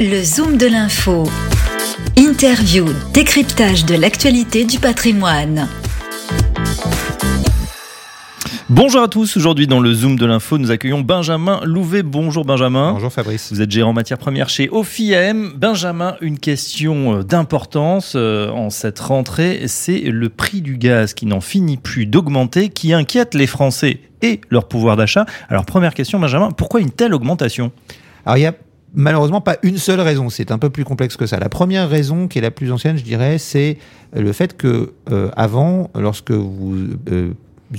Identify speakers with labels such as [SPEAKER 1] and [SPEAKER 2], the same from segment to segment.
[SPEAKER 1] Le Zoom de l'info. Interview, décryptage de l'actualité du patrimoine.
[SPEAKER 2] Bonjour à tous, aujourd'hui dans le Zoom de l'info, nous accueillons Benjamin Louvet. Bonjour Benjamin.
[SPEAKER 3] Bonjour Fabrice.
[SPEAKER 2] Vous êtes gérant matières premières chez OFIAM. Benjamin, une question euh, d'importance euh, en cette rentrée, c'est le prix du gaz qui n'en finit plus d'augmenter, qui inquiète les Français et leur pouvoir d'achat. Alors première question Benjamin, pourquoi une telle augmentation?
[SPEAKER 3] Alors il y a malheureusement pas une seule raison, c'est un peu plus complexe que ça. La première raison, qui est la plus ancienne, je dirais, c'est le fait que euh, avant, lorsque vous euh,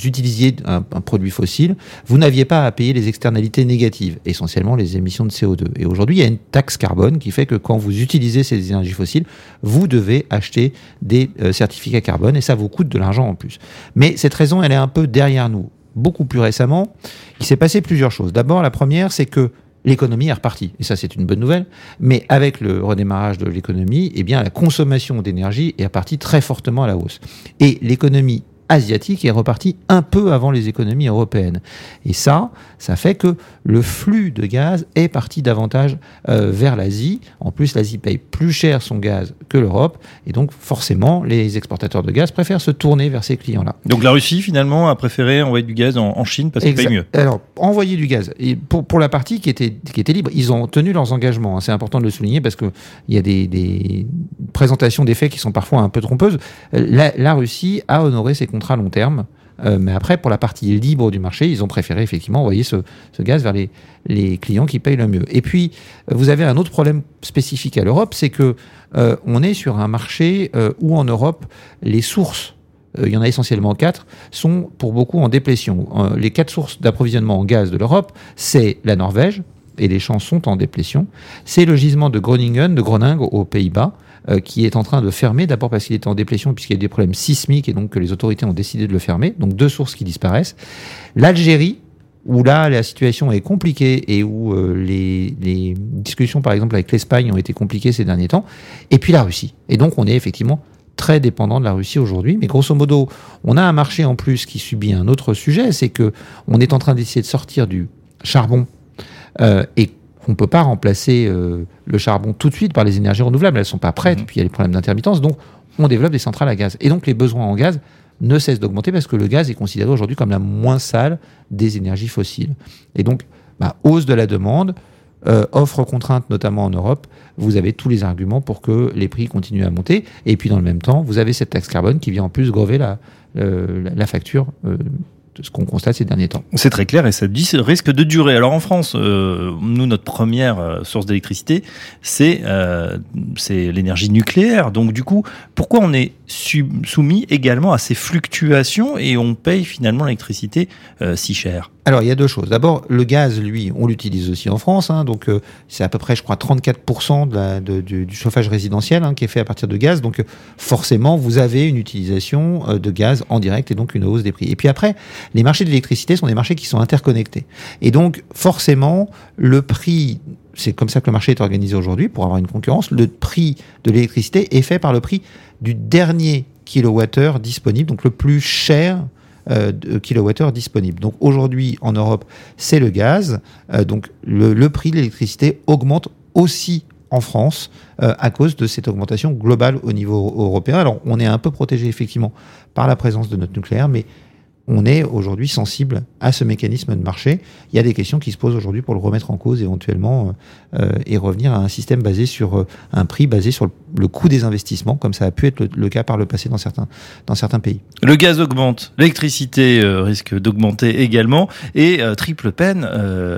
[SPEAKER 3] utilisiez un, produit fossile, vous n'aviez pas à payer les externalités négatives, essentiellement les émissions de CO2. Et aujourd'hui, il y a une taxe carbone qui fait que quand vous utilisez ces énergies fossiles, vous devez acheter des euh, certificats carbone et ça vous coûte de l'argent en plus. Mais cette raison, elle est un peu derrière nous. Beaucoup plus récemment, il s'est passé plusieurs choses. D'abord, la première, c'est que l'économie est repartie. Et ça, c'est une bonne nouvelle. Mais avec le redémarrage de l'économie, eh bien, la consommation d'énergie est repartie très fortement à la hausse. Et l'économie asiatique est reparti un peu avant les économies européennes. Et ça, ça fait que le flux de gaz est parti davantage euh, vers l'Asie. En plus, l'Asie paye plus cher son gaz que l'Europe. Et donc, forcément, les exportateurs de gaz préfèrent se tourner vers ces clients-là.
[SPEAKER 2] Donc, la Russie, finalement, a préféré envoyer du gaz en, Chine parce qu'il paye mieux.
[SPEAKER 3] Alors, envoyer du gaz. Et pour, pour la partie qui était, qui était libre, ils ont tenu leurs engagements. Hein. C'est important de le souligner parce qu'il y a des, des présentations des faits qui sont parfois un peu trompeuses. La, la Russie a honoré ses contrat long terme. Euh, mais après, pour la partie libre du marché, ils ont préféré effectivement envoyer ce, gaz vers les, les, clients qui payent le mieux. Et puis, euh, vous avez un autre problème spécifique à l'Europe, c'est que euh, on est sur un marché où en Europe, les sources il y en a essentiellement quatre, sont pour beaucoup en déplétion. les quatre sources d'approvisionnement en gaz de l'Europe, c'est la Norvège, et les champs sont en déplétion. C'est le gisement de Groningen, de Groningue aux Pays-Bas, euh, qui est en train de fermer, d'abord parce qu'il était en déplétion puisqu'il y a des problèmes sismiques et donc que les autorités ont décidé de le fermer. Donc deux sources qui disparaissent. L'Algérie, où là la situation est compliquée et où euh, les, discussions par exemple avec l'Espagne ont été compliquées ces derniers temps, et puis la Russie. Et donc on est effectivement très dépendant de la Russie aujourd'hui, mais grosso modo, on a un marché en plus qui subit un autre sujet, c'est que on est en train d'essayer de sortir du charbon euh, on ne peut pas remplacer euh, le charbon tout de suite par les énergies renouvelables. Elles ne sont pas prêtes, mhm. puis il y a les problèmes d'intermittence. Donc, on développe des centrales à gaz. Et donc, les besoins en gaz ne cessent d'augmenter parce que le gaz est considéré aujourd'hui comme la moins sale des énergies fossiles. Et donc, bah, hausse de la demande, euh, offre contrainte notamment en Europe, vous avez tous les arguments pour que les prix continuent à monter. Et puis dans le même temps, vous avez cette taxe carbone qui vient en plus grever la, la facture euh, ce qu'on constate ces derniers temps.
[SPEAKER 2] C'est très clair et ça risque de durer. Alors en France, euh, nous, notre première euh, source d'électricité, c'est euh, l'énergie nucléaire. Donc du coup, pourquoi on est soumis également à ces fluctuations et on paye finalement l'électricité euh, si cher?
[SPEAKER 3] Alors, il y a deux choses. D'abord, le gaz, lui, on l'utilise aussi en France. Hein, donc, euh, c'est à peu près, je crois, 34% de la, de, du, chauffage résidentiel hein, qui est fait à partir de gaz. Donc, forcément, vous avez une utilisation euh, de gaz en direct et donc une hausse des prix. Et puis après, les marchés de l'électricité sont des marchés qui sont interconnectés. Et donc, forcément, le prix c'est comme ça que le marché est organisé aujourd'hui pour avoir une concurrence. Le prix de l'électricité est fait par le prix du dernier kilowattheure disponible, donc le plus cher euh, de kilowattheure disponible. Donc aujourd'hui en Europe, c'est le gaz. Euh, donc le, prix de l'électricité augmente aussi en France euh, à cause de cette augmentation globale au niveau européen. Alors on est un peu protégé effectivement par la présence de notre nucléaire, mais on est aujourd'hui sensible à ce mécanisme de marché. Il y a des questions qui se posent aujourd'hui pour le remettre en cause éventuellement euh, et revenir à un système basé sur euh, un prix basé sur le, coût des investissements, comme ça a pu être le, cas par le passé dans certains, dans certains pays.
[SPEAKER 2] Le gaz augmente, l'électricité euh, risque d'augmenter également et triple peine,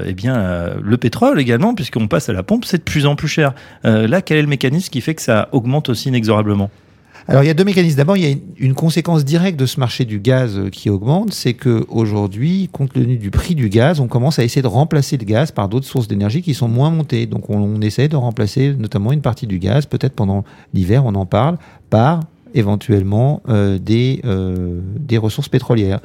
[SPEAKER 2] eh bien le pétrole également, puisqu'on passe à la pompe, c'est de plus en plus cher. là, quel est le mécanisme qui fait que ça augmente aussi inexorablement?
[SPEAKER 3] Alors il y a deux mécanismes. D'abord, il y a une conséquence directe de ce marché du gaz euh, qui augmente, c'est que aujourd'hui, compte tenu du prix du gaz, on commence à essayer de remplacer le gaz par d'autres sources d'énergie qui sont moins montées. Donc on, essaie de remplacer notamment une partie du gaz, peut-être pendant l'hiver, on en parle, par éventuellement euh, des, euh, des ressources pétrolières.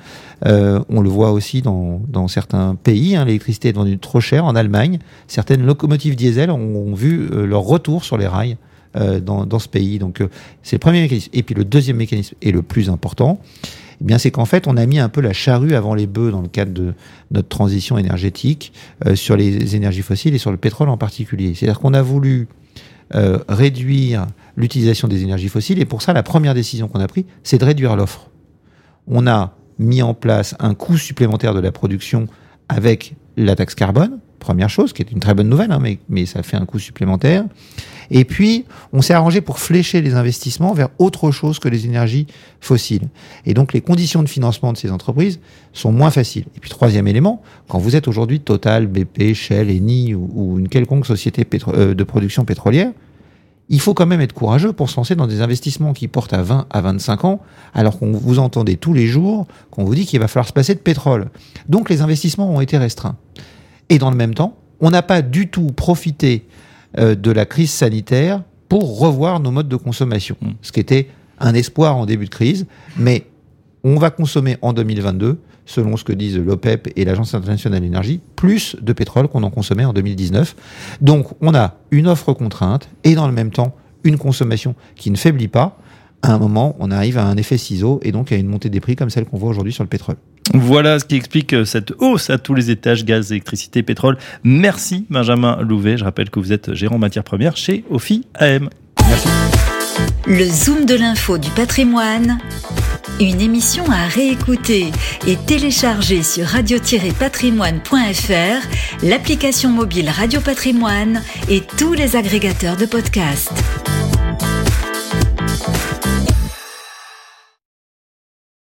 [SPEAKER 3] On le voit aussi dans, certains pays, hein, l'électricité est vendue trop cher. En Allemagne, certaines locomotives diesel ont vu leur retour sur les rails euh, dans, ce pays. Donc, euh, c'est le premier mécanisme. Et puis le deuxième mécanisme, et le plus important, eh bien, c'est qu'en fait, on a mis un peu la charrue avant les bœufs dans le cadre de notre transition énergétique euh, sur les énergies fossiles et sur le pétrole en particulier. C'est-à-dire qu'on a voulu réduire l'utilisation des énergies fossiles. Et pour ça, la première décision qu'on a prise, c'est de réduire l'offre. On a mis en place un coût supplémentaire de la production avec la taxe carbone, première chose, qui est une très bonne nouvelle, hein, mais, mais ça fait un coût supplémentaire. Et puis, on s'est arrangé pour flécher les investissements vers autre chose que les énergies fossiles. Et donc, les conditions de financement de ces entreprises sont moins faciles. Et puis, troisième élément, quand vous êtes aujourd'hui Total, BP, Shell, Eni ou, une quelconque société euh, de production pétrolière, il faut quand même être courageux pour se lancer dans des investissements qui portent à 20 à 25 ans, alors qu'on vous entendez tous les jours qu'on vous dit qu'il va falloir se passer de pétrole. Donc les investissements ont été restreints. Et dans le même temps, on n'a pas du tout profité euh, de la crise sanitaire pour revoir nos modes de consommation,
[SPEAKER 2] Mm.
[SPEAKER 3] ce qui était un espoir en début de crise, mais on va consommer en 2022, selon ce que disent l'OPEP et l'Agence internationale de l'énergie, plus de pétrole qu'on en consommait en 2019. Donc on a une offre contrainte et dans le même temps une consommation qui ne faiblit pas. À un moment, on arrive à un effet ciseau et donc à une montée des prix comme celle qu'on voit aujourd'hui sur le pétrole.
[SPEAKER 2] Voilà ce qui explique euh, cette hausse à tous les étages, gaz, électricité, pétrole. Merci Benjamin Louvet. Je rappelle que vous êtes gérant matières premières chez OFI AM.
[SPEAKER 1] Le Zoom de l'info du patrimoine, une émission à réécouter et télécharger sur radio-patrimoine.fr, l'application mobile Radio Patrimoine et tous les agrégateurs de podcasts.